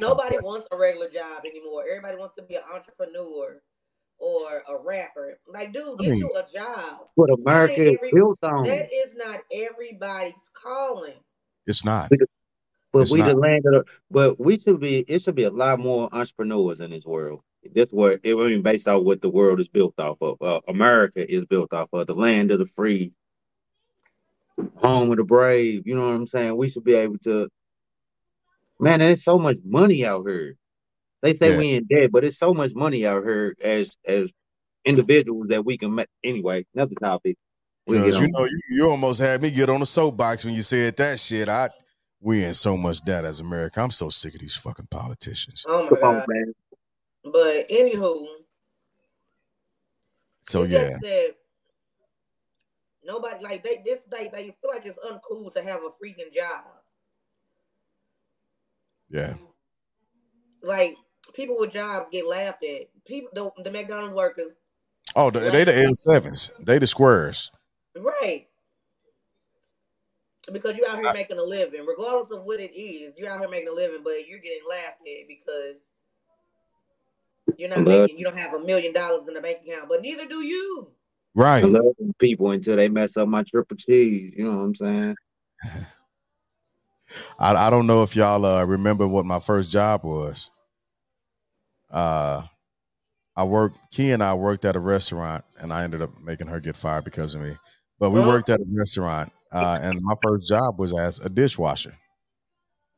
nobody wants a regular job anymore. Everybody wants to be an entrepreneur or a rapper. Like, dude, get I mean, you a job. That's what America is built on. That is not everybody's calling. It's not. But It's we the not. land of the, but we should be it should be a lot more entrepreneurs in this world. This where it I mean based off what the world is built off of. Uh, America is built off of the land of the free, home of the brave. You know what I'm saying? We should be able to. Man, there's so much money out here. They say Yeah. we in debt, but it's so much money out here as as individuals that we can make. Anyway, another topic. We Because you on. know, you, you almost had me get on the soapbox when you said that shit. I we in so much debt as America. I'm so sick of these fucking politicians. Oh my Come on, god. man. But anywho, So yeah, nobody like they this they they feel like it's uncool to have a freaking job. Yeah. Like people with jobs get laughed at. People the, the McDonald's workers, Oh, they, they the L sevens. They the squares. right? Because you're out here making a living, regardless of what it is. You're out here making a living, but you're getting laughed at because you're not But- making. You don't have a million dollars in the bank account, but neither do you. Right. I love people until they mess up my triple cheese. You know what I'm saying? I, I don't know if y'all uh, remember what my first job was. Uh, I worked. Key and I worked at a restaurant, and I ended up making her get fired because of me. But we worked at a restaurant, uh, and my first job was as a dishwasher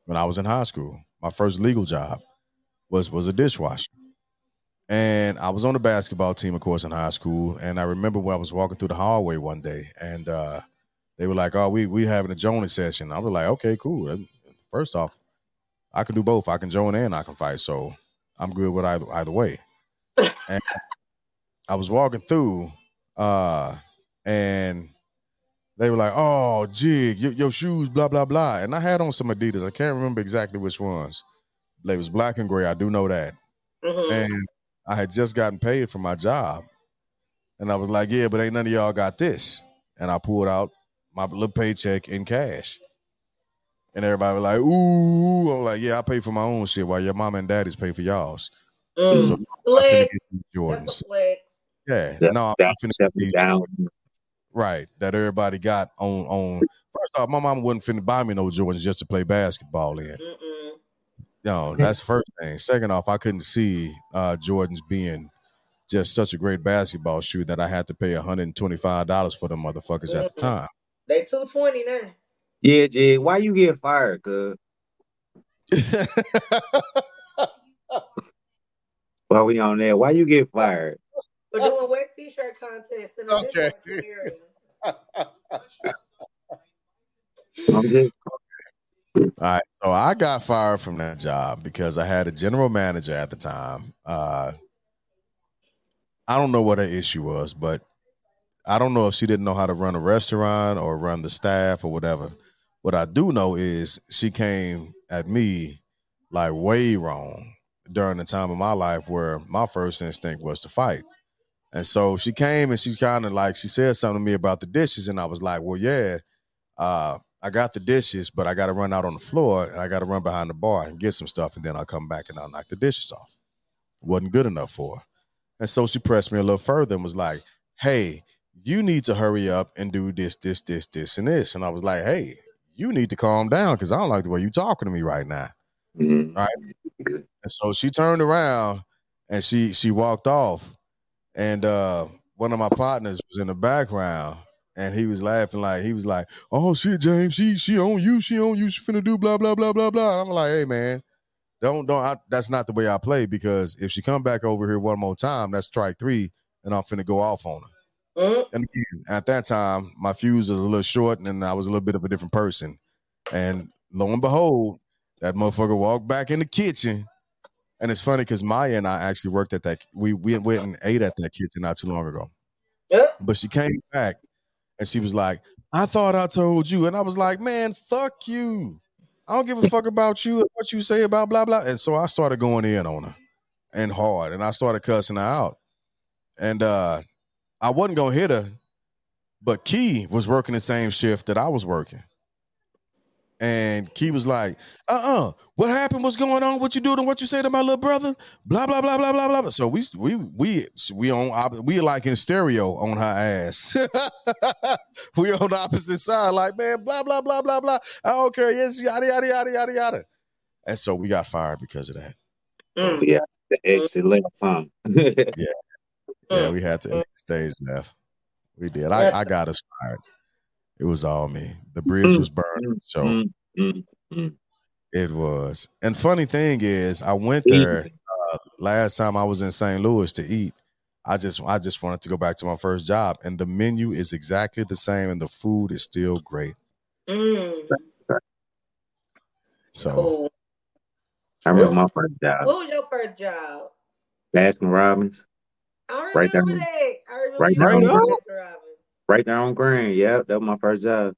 when I was in high school. My first legal job was was a dishwasher, and I was on the basketball team, of course, in high school. And I remember when I was walking through the hallway one day, and uh, they were like, "Oh, we we having a joining session." I was like, "Okay, cool." First off, I can do both. I can join and I can fight, so I'm good with either either way. and I was walking through, uh, and they were like, "Oh, jig, your, your shoes, blah blah blah." And I had on some Adidas. I can't remember exactly which ones. They was black and gray. I do know that. Mhm. And I had just gotten paid for my job. And I was like, yeah, but ain't none of y'all got this. And I pulled out my little paycheck in cash. And everybody was like, ooh. I'm like, yeah, I pay for my own shit while your mom and daddy's pay for y'all's. Mm. So I'm finna Flex. get these Jordans. flex. Yeah. That- no, I'm That finna get these down. right. That everybody got on on first off, my mom wouldn't finna buy me no Jordans just to play basketball in. Mm-mm. No, that's first thing. Second off, I couldn't see uh Jordans being just such a great basketball shoe that I had to pay $125 for the motherfuckers at the time. They two twenty now. Yeah, Jig. Why you get fired? Cause while we on there, why you get fired? For doing wet t-shirt contest in Okay. different. I'm just All right. So I got fired from that job because I had a general manager at the time. Uh I don't know what her issue was, but I don't know if she didn't know how to run a restaurant or run the staff or whatever. What I do know is she came at me like way wrong during the time of my life where my first instinct was to fight. And so she came and she kind of like she said something to me about the dishes, and I was like, "Well, yeah, uh, I got the dishes, but I got to run out on the floor and I got to run behind the bar and get some stuff, and then I'll come back and I'll knock the dishes off." Wasn't good enough for her, and so she pressed me a little further and was like, "Hey, you need to hurry up and do this, this, this, this, and this." And I was like, "Hey, you need to calm down because I don't like the way you're talking to me right now." mm, Right. And so she turned around and she she walked off. And uh one of my partners was in the background and he was laughing like he was like, Oh shit, James, she she on you, she on you, she finna do blah blah blah blah blah. And I'm like, hey man, don't don't I, that's not the way I play because if she come back over here one more time, that's strike three, and I'm finna go off on her. Mm. And again, at that time, my fuse was a little short and I was a little bit of a different person. And lo and behold, that motherfucker walked back in the kitchen. And it's funny because Maya and I actually worked at that. We, we went and ate at that kitchen not too long ago. Yeah. But she came back and she was like, I thought I told you. And I was like, man, fuck you. I don't give a fuck about you and what you say about blah, blah. And so I started going in on her and hard. And I started cussing her out. And uh I wasn't gonna hit her, but Key was working the same shift that I was working. And Key was like, uh-uh, what happened? What's going on? What you doing? What you say to my little brother? Blah, blah, blah, blah, blah, blah. So we we we we on we like in stereo on her ass. we on the opposite side, like, man, blah, blah, blah, blah, blah. I don't care. Yes, yada, yada, yada, yada, yada. And so we got fired because of that. Mm. Yeah, the exit left, huh? yeah. Yeah, we had to mm. Stage left. We did. I, I got us fired. It was all me. The bridge was burned. Mm, so mm, mm, it was. And funny thing is, I went there uh, last time I was in St. Louis to eat. I just I just wanted to go back to my first job, and the menu is exactly the same, and the food is still great. Mm. So cool. I remember my first job. What was your first job? Baskin Robbins. I remember right that. I remember right, right, right there on Grand. Yep, that was my first job.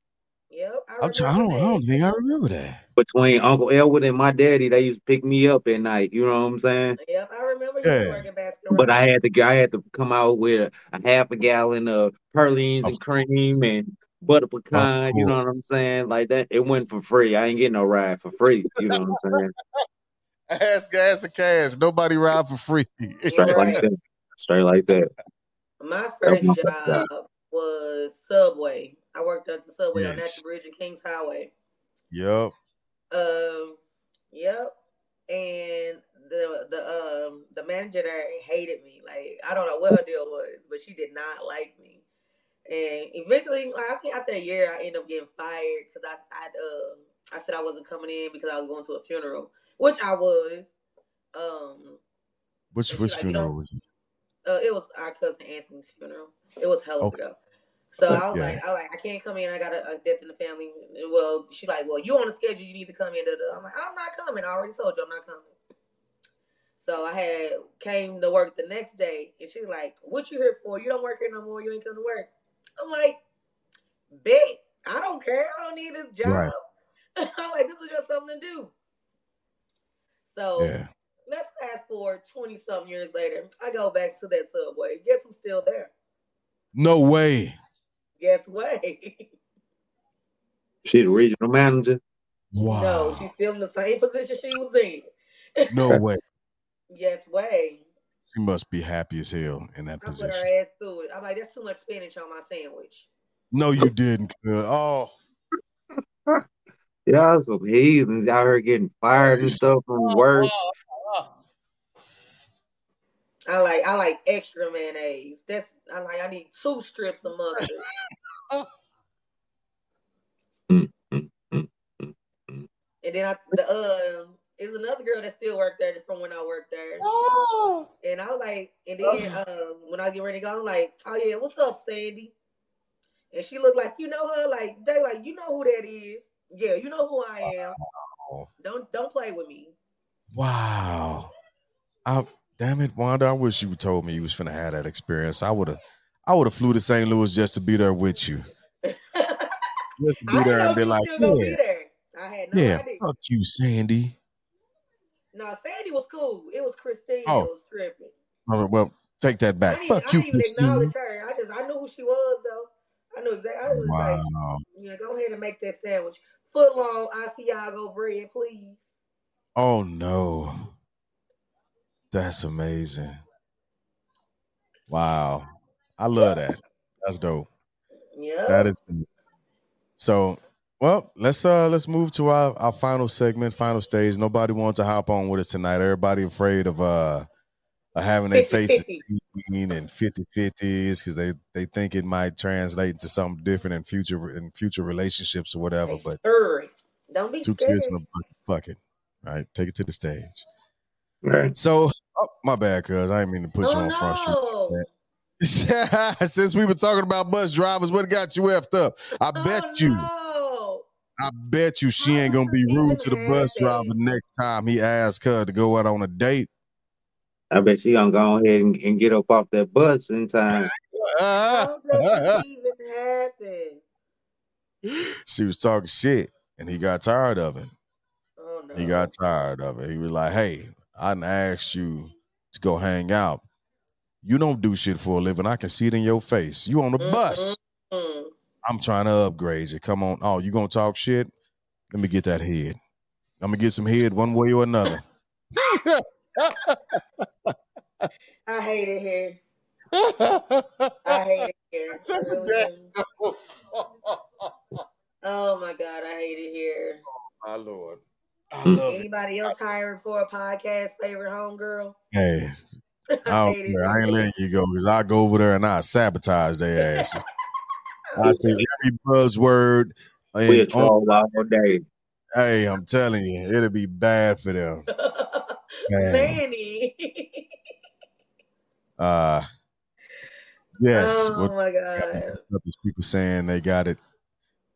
Yep, I, I'm trying, I, don't, I don't think I remember that. Between Uncle Elwood and my daddy, they used to pick me up at night. You know what I'm saying? Yep, I remember you working Baskin But I had to, I had to come out with a, half a gallon of Pralines and cream and butter pecan. Oh. You know what I'm saying? Like that, it went for free. I ain't getting no ride for free. You know what I'm saying? Ass gas and cash. Nobody ride for free. Straight right. like that. Straight like that. My first my job, job was Subway. I worked at the Subway yes. on Natural Bridge and Kings Highway. Yep. Um. Yep. And the the um the manager there hated me. Like I don't know what her deal was, but she did not like me. And eventually, I think after a year, I ended up getting fired because I I uh, I said I wasn't coming in because I was going to a funeral which I was. Um, which which like, funeral you know, was it? Uh, it was our cousin Anthony's funeral. It was hell okay. ago. So I was yeah. like, I like, I can't come in. I got a, a, death in the family. Well, she's like, well, you on the schedule. You need to come in. I'm like, I'm not coming. I already told you I'm not coming. So I had came to work the next day, and she was like, "What you here for? You don't work here no more. You ain't come to work." I'm like, "Bet I don't care. I don't need this job." Right. I'm like, "This is just something to do." So yeah. Let's fast forward 20 something years later. I go back to that subway. Guess who's still there? No way. Guess way. She the regional manager. Wow. No, she's still in the same position she was in. no way. Yes way. She must be happy as hell in that I position. Put her ass through it. I'm like, that's too much spinach on my sandwich. No, you didn't. Oh. Y'all some heathens out here getting fired and stuff from work. Oh, I like I like extra mayonnaise. That's I like I need two strips of mustard. Mm, mm, mm, and then I the um uh, is another girl that still worked there from when I worked there. Oh. And I was like, and then um when I get ready to go, I'm like, oh yeah, what's up, Sandy? And she looked like you know her, like they like you know who that is. Yeah, you know who I am. Wow. Don't don't play with me. Wow. I damn it, Wanda. I wish you told me you was finna have that experience. I would have I would have flew to St. Louis just to be there with you. just to be there and be like, yeah. Be I had no yeah, idea. Fuck you, Sandy. No, Sandy was cool. It was Christine oh. was tripping. All right, well, take that back. I Fuck you, I didn't Christine. acknowledge her. I just I knew who she was though. I knew exactly. I was wow. like, yeah, go ahead and make that sandwich foot long Asiago bread, please. Oh no. That's amazing. Wow. I love that. That's dope. Yeah. That is so well, let's uh let's move to our, our final segment, final stage. Nobody wants to hop on with us tonight. Everybody afraid of uh of having their faces and 50 50s because they, they think it might translate to something different in future in future relationships or whatever. But don't be two scared. tears in a bucket. Fuck it. All right, take it to the stage. Right. So, oh, my bad, cuz I didn't mean to put oh, you on no. front street. Since we were talking about bus drivers, what got you effed up? I oh, bet you. No. I bet you she ain't gonna be rude to the bus driver next time he asks her to go out on a date. I bet she gonna go ahead and, and get up off that bus in time. How does even happen? She was talking shit and he got tired of it. Oh, no. He got tired of it. He was like, "Hey, I didn't ask you to go hang out. You don't do shit for a living. I can see it in your face. You on the mm-hmm. bus. I'm trying to upgrade you. Come on. Oh, you gonna talk shit? Let me get that head. I'm gonna get some head one way or another. I hate it here. I hate it here. Such a Really. Oh my god, I hate it here. My lord. I Mm. it. Anybody else hiring for a podcast favorite homegirl? Hey, I I don't care. I ain't letting you go because I go over there and I sabotage their asses. I say every buzzword. We'll And troll all day. hey, I'm telling you, it'll be bad for them. Man. Manny. Uh, yes. oh What my god. up is people saying they got it,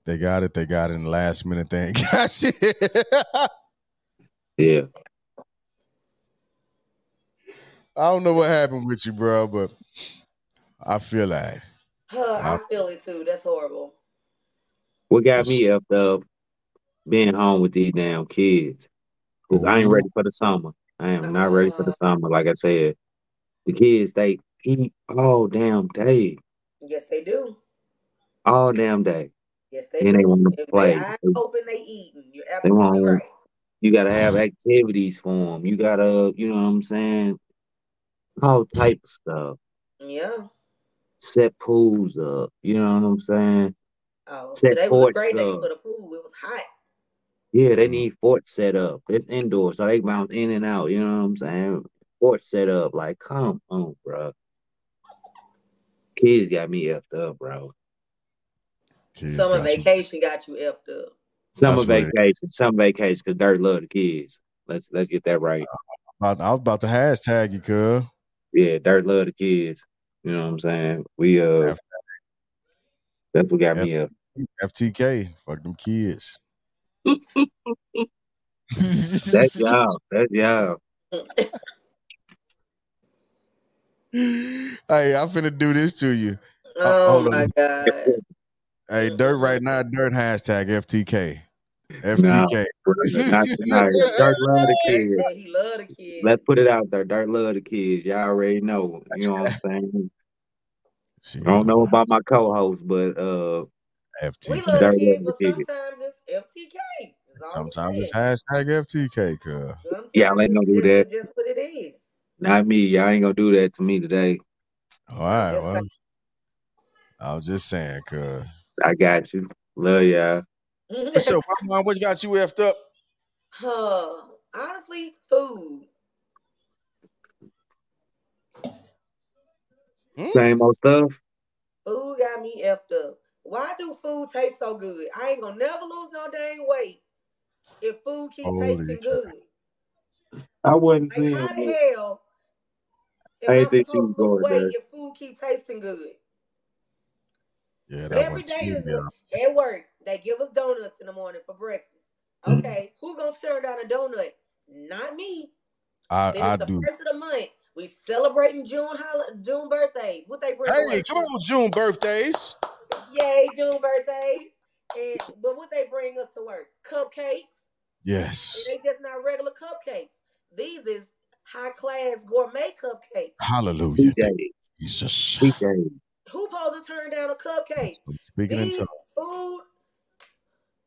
they got it, they got it in the last minute. thing. ain't got shit. Yeah. I don't know what happened with you, bro, but I feel like Huh, I feel it too. That's horrible. What got me up up being home with these damn kids? 'Cause I ain't ready for the summer. I am not ready for the uh-huh. summer. Like I said, the kids they eat all damn day, Yes, they do. all damn day. Yes, they Then they want to play. they open, they eating. You're They absolutely want- right. You gotta have activities for them. You gotta, you know what I'm saying? All type of stuff. Yeah. Set pools up. You know what I'm saying? Oh, Set today was a forts great day up. for the pool. It was hot. Yeah, they need forts set up. It's indoor, so they bounce in and out. You know what I'm saying? Forts set up. Like, come on, bro. Kids got me effed up, bro. kids Summer got you. vacation got you effed up. Summer That's what it vacation, summer vacation, because Dirt love the kids. Let's let's get that right. I I was about to hashtag you, cuz. Yeah, Dirt love the kids. You know what I'm saying? We uh, that's what got me up. FTK, fuck them kids. That's y'all. That's y'all. hey, I'm finna do this to you. Oh hold my god. Hey, Dirt right now, Dirt hashtag FTK. FTK. bro, not tonight. Dirt love the kids. he love the kids. Let's put it out there. Dirt love the kids. Y'all already know. You know what I'm saying? She I don't know about my co-host, but uh, we FTK. love Dirt the love kids, the kids. sometimes it's FTK. That's Sometimes it's hashtag FTK, cuz. Sometimes Y'all ain't gonna do that. it's just what it is. not me. Y'all ain't gonna do that to me today. All right, well, I was just saying, cuz. I got you. Love y'all. What's up, my mom? What got you effed up? Huh. Honestly, food. Hmm? Same old stuff. Food got me effed up. Why do food taste so good? I ain't gonna never lose no dang weight if food keep Holy tasting cow. good. I wasn't Like saying how the hell I am I ain't think she was lose going weight there. if food keep tasting good? Yeah, that Every one day too. is Yeah. at work. They give us donuts in the morning for breakfast. Mm. Okay, who gonna turn down a donut? Not me. I, Then I the do. first of the month. We celebrating June hol- June birthdays. What they bring Hey, come on, June birthdays. Yay, June birthdays. And but what they bring us to work? Cupcakes. Yes. And they just not regular cupcakes. These is high class gourmet cupcakes. Hallelujah. PJ. Thank you, Jesus. PJ. Who supposed to turn down a cupcake? Speaking in These tongues. food.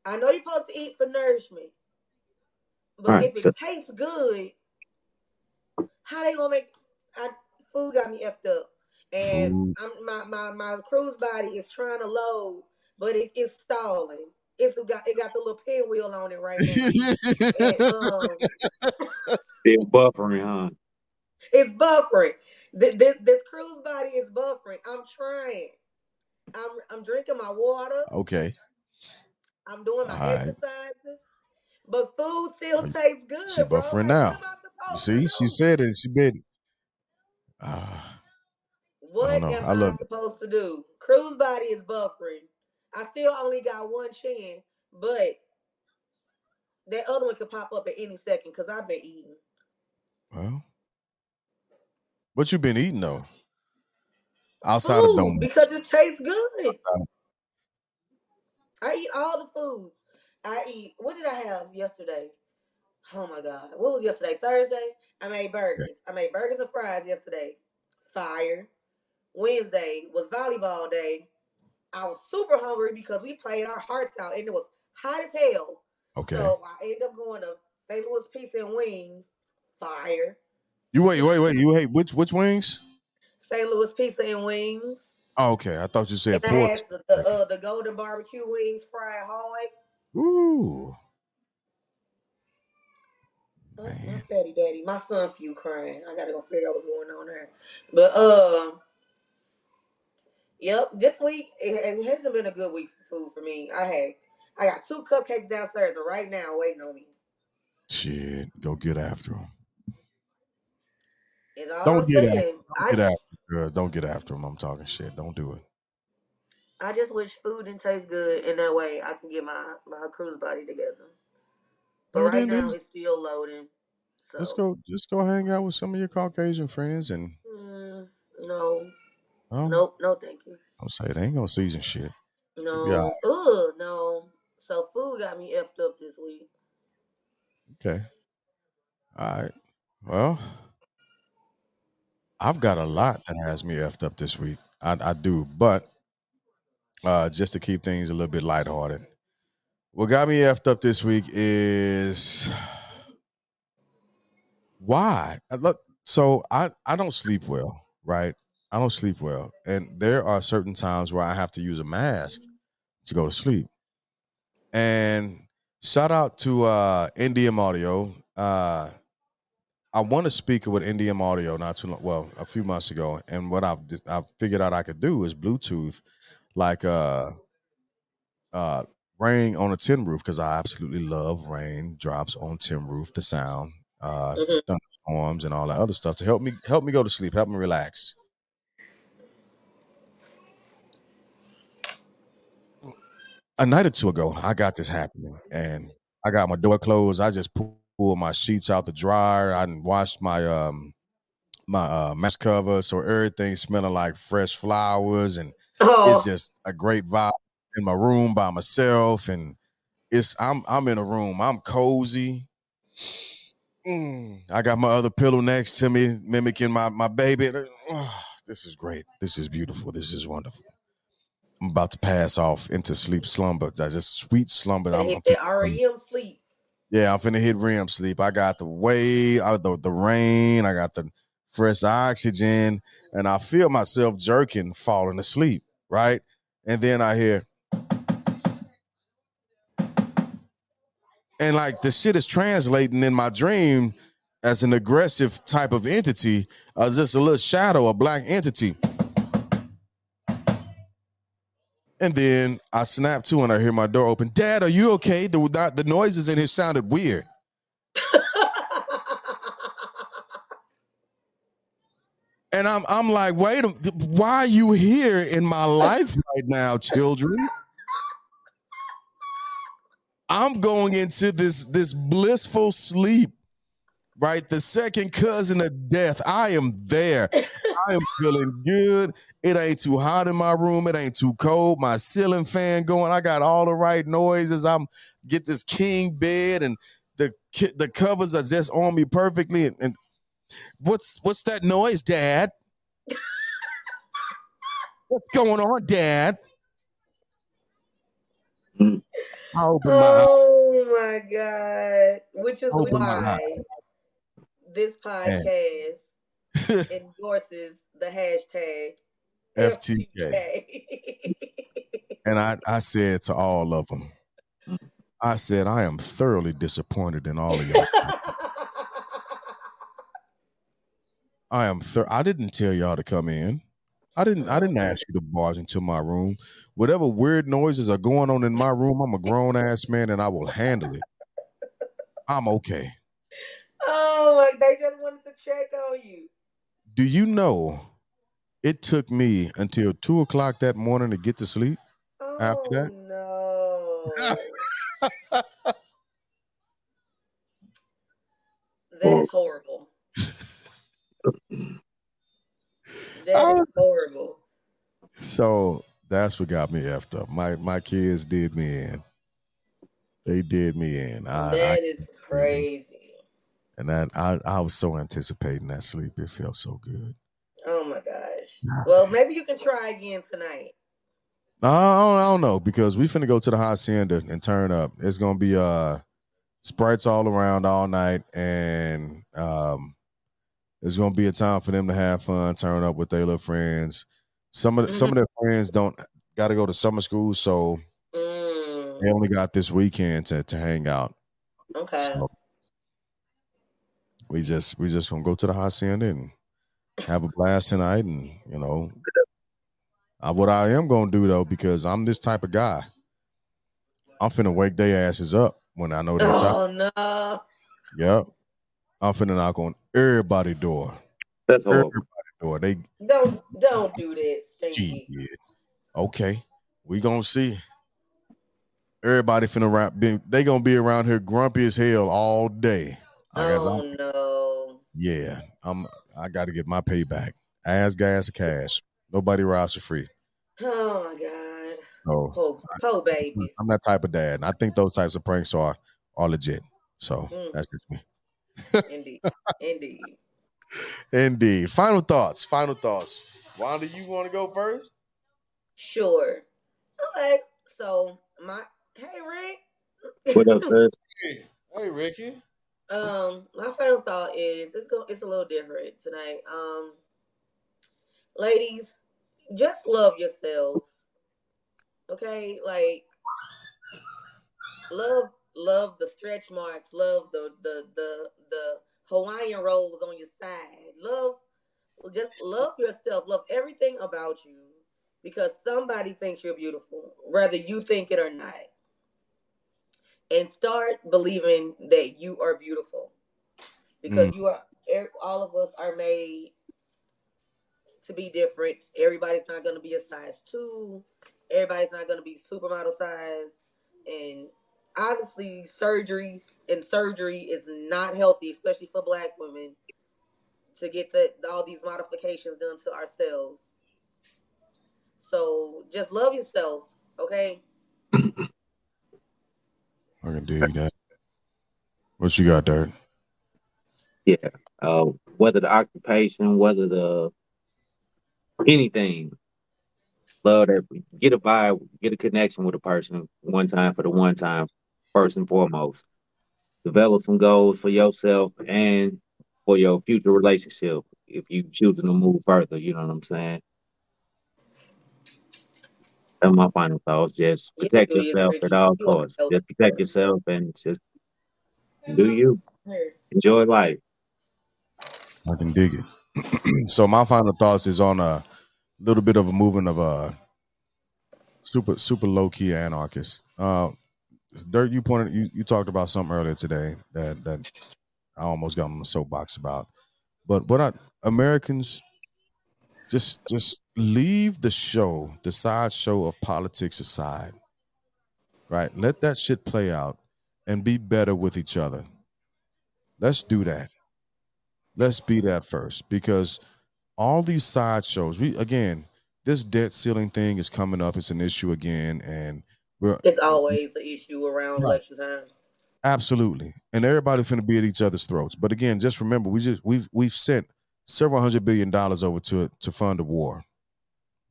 I know you're supposed to eat for nourishment, but Right, if so- it tastes good, how they gonna make? I, food got me effed up, and I'm, my my my cruise body is trying to load, but it, it's stalling. It's got it got the little pinwheel on it right now. and, um, Still buffering, huh? it's buffering. This, this this cruise body is buffering. I'm trying. I'm I'm drinking my water. okay. I'm doing my All right. exercises, but food still tastes good. she bro. buffering Like, now. I You see, she said it. She bit it. Ah, What know. am I I, love it. supposed to do? Cruise body is buffering. I still only got one chin, but that other one could pop up at any second because I've been eating. well. What you been eating though? Outside of Food donuts. because it tastes good. I eat all the foods. I eat. What did I have yesterday? Oh my god, what was yesterday? Thursday. I made burgers. I made burgers and fries yesterday. Fire. Wednesday was volleyball day. I was super hungry because we played our hearts out and it was hot as hell. Okay. So I ended up going to St. Louis Pizza and Wings. Fire. You wait, wait, wait. You hate which which wings? St. Louis Pizza and Wings. Oh, okay. I thought you said pork. The, the, uh, the golden barbecue wings fried hard. Ooh. Oh, my fatty daddy, my son few crying. I gotta go figure out what's going on there. But uh, yep, this week it, it hasn't been a good week for food for me. I had I got two cupcakes downstairs right now waiting on me. Shit, go get after them. Don't I'm get saying. after. Don't get after, girl. Don't get after them. I'm talking shit. Don't do it. I just wish food didn't taste good, and that way I can get my my cruise body together. But well, right now it's still loading. So. Let's go. Just go hang out with some of your Caucasian friends and. Mm, no. Oh. Nope. No, thank you. I'm saying they ain't gonna season shit. No. Yeah. Ugh. No. So food got me effed up this week. Okay. All right. Well, I've got a lot that has me effed up this week. I, I do, but uh, just to keep things a little bit lighthearted. What got me effed up this week is why? Look, so I I don't sleep well, right? I don't sleep well, and there are certain times where I have to use a mask to go to sleep. And shout out to uh NDM Audio. Uh I won a speaker with NDM Audio not too long, well, a few months ago, and what I've I've figured out I could do is Bluetooth, like uh, uh, rain on a tin roof because I absolutely love rain drops on tin roof, the sound, uh, mm-hmm. thunderstorms, and all that other stuff to help me help me go to sleep, help me relax. A night or two ago, I got this happening, and I got my door closed. I just pulled my sheets out the dryer. I washed my um my uh match cover, so everything smelling like fresh flowers, and oh. it's just a great vibe in my room by myself. And it's I'm I'm in a room. I'm cozy. Mm, I got my other pillow next to me, mimicking my my baby. Oh, this is great. This is beautiful. This is wonderful. I'm about to pass off into sleep slumber. That's just sweet slumber. I'm, that REM sleep. Yeah, I'm finna hit REM sleep. I got the way, the the rain. I got the fresh oxygen, and I feel myself jerking, falling asleep. Right, and then I hear, and like the shit is translating in my dream as an aggressive type of entity, uh, just a little shadow, a black entity. And then I snap to and I hear my door open. Dad, are you okay? The the noises in here sounded weird. and I'm I'm like, wait, a, why are you here in my life right now, children? I'm going into this this blissful sleep, right? The second cousin of death. I am there. I am feeling good. It ain't too hot in my room. It ain't too cold. My ceiling fan going. I got all the right noises. I'm get this king bed and the the covers are just on me perfectly. And, and what's what's that noise, Dad? what's going on, Dad? Oh my, my god! Which is why this podcast endorses the hashtag FTK. FTK. and I, I said to all of them, I said, I am thoroughly disappointed in all of y'all. I am. Thir- I didn't tell y'all to come in. I didn't. I didn't ask you to barge into my room. Whatever weird noises are going on in my room, I'm a grown ass man, and I will handle it. I'm okay. Oh, like they just wanted to check on you. Do you know it took me until two o'clock that morning to get to sleep oh, after that? Oh, no. that is horrible. that is horrible. So that's what got me after. My my kids did me in. They did me in. I, that I, is crazy. And that I, I was so anticipating that sleep. It felt so good. Oh my gosh. Well, maybe you can try again tonight. I don't, I don't know because we finna go to the hacienda and turn up. It's gonna be uh sprites all around all night, and um, it's gonna be a time for them to have fun, turn up with their little friends. Some of mm-hmm. some of their friends don't got to go to summer school, so mm. they only got this weekend to to hang out. Okay. So we just we just gonna go to the hacienda and have a blast tonight, and you know, uh, what I am gonna do though, because I'm this type of guy, I'm finna wake their asses up when I know they're. Oh no. Yep. I'm finna knock on everybody door. That's everybody door. They don't don't do this. Gee, okay, we gonna see. Everybody finna rap. They gonna be around here grumpy as hell all day. I oh no. Yeah, I'm. I got to get my payback. Ass, gas, or cash. Nobody rides for free. Oh my god. Oh, poor, poor babies. I'm that type of dad. And I think those types of pranks are are legit. So mm. that's just me. Indeed. Indeed. Indeed. Final thoughts. Final thoughts. Wanda, you want to go first? Sure. Okay. So my hey Rick. What up, Chris? Hey, hey Ricky. Um, my final thought is it's go it's a little different tonight. Um, ladies, just love yourselves. Okay, like love love the stretch marks, love the the the the Hawaiian rolls on your side. Love just love yourself. Love everything about you because somebody thinks you're beautiful, whether you think it or not. And start believing that you are beautiful because mm. you are all of us are made to be different. Everybody's not going to be a size two. Everybody's not going to be supermodel size. And obviously, surgeries and surgery is not healthy, especially for black women, to get the all these modifications done to ourselves. So just love yourself, okay? I can dig that. What you got, Dirk? Yeah. Uh, whether the occupation, whether the anything. Love that. Get a vibe, get a connection with a person one time for the one time, first and foremost. Develop some goals for yourself and for your future relationship if you choosing to move further. You know what I'm saying? That's my final thoughts. Just protect yourself at all costs. Just protect yourself and just do you. Enjoy life. I can dig it. so my final thoughts is on a little bit of a movement of a super super low key anarchist. Uh, Dirk, you pointed you, you talked about something earlier today that that I almost got on the soapbox about. But what I Americans just just leave the show, the side show of politics aside. Right? Let that shit play out and be better with each other. Let's do that. Let's be that first because all these side shows, we again, this debt ceiling thing is coming up. It's an issue again, and we're it's always an issue around right. election time. Absolutely, and everybody's going to be at each other's throats. But again, just remember, we just we've we've sent several hundred billion dollars over to to fund a war.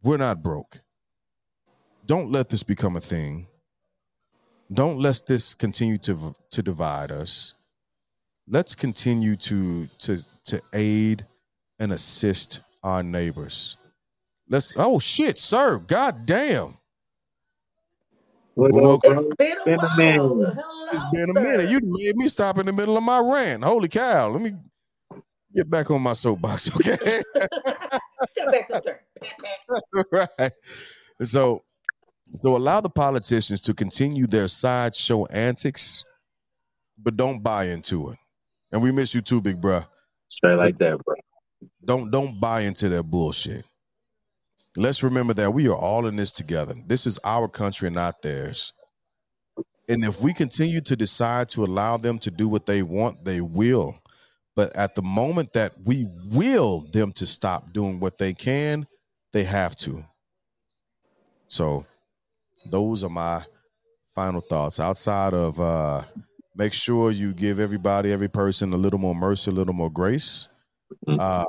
We're not broke. Don't let this become a thing. Don't let this continue to to divide us. Let's continue to to to aid and assist our neighbors. Let's oh shit, sir. God damn. Well, it's been a, while. Minute. it's been a minute. You made me stop in the middle of my rant. Holy cow. Let me get back on my soapbox, okay? Step back up there. right. So so allow the politicians to continue their sideshow antics, but don't buy into it. And we miss you too, big bro. Straight like that, bro. Don't don't buy into that bullshit. Let's remember that we are all in this together. This is our country and not theirs. And if we continue to decide to allow them to do what they want, they will. But at the moment that we will them to stop doing what they can, they have to. So those are my final thoughts outside of uh make sure you give everybody, every person a little more mercy, a little more grace, mm-hmm. uh,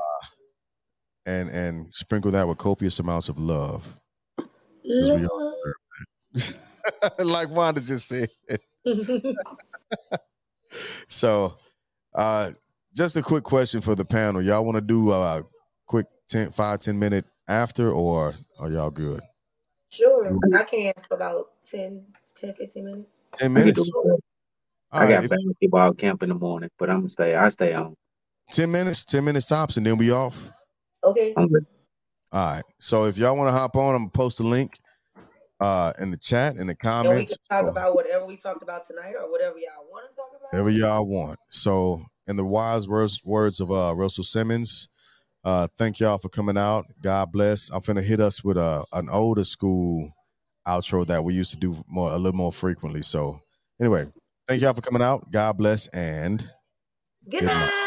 and and sprinkle that with copious amounts of love. like Wanda just said. so, uh, just a quick question for the panel. Y'all want to do a quick 10, 5, 10 minute after, or are y'all good? Sure. I can for about 10, 10 15 minutes. 10 minutes? I, I got if, fantasy ball camp in the morning, but I'm gonna stay. I stay on. 10 minutes, 10 minutes tops, and then we off. Okay. All right. So if y'all want to hop on, I'm gonna post a link uh in the chat in the comments. And we can talk about whatever we talked about tonight or whatever y'all want to talk about. Whatever y'all want. So in the wise words words of uh Russell Simmons, uh thank y'all for coming out. God bless. I'm gonna hit us with a an older school outro that we used to do more a little more frequently. So anyway, thank y'all for coming out. God bless and good night.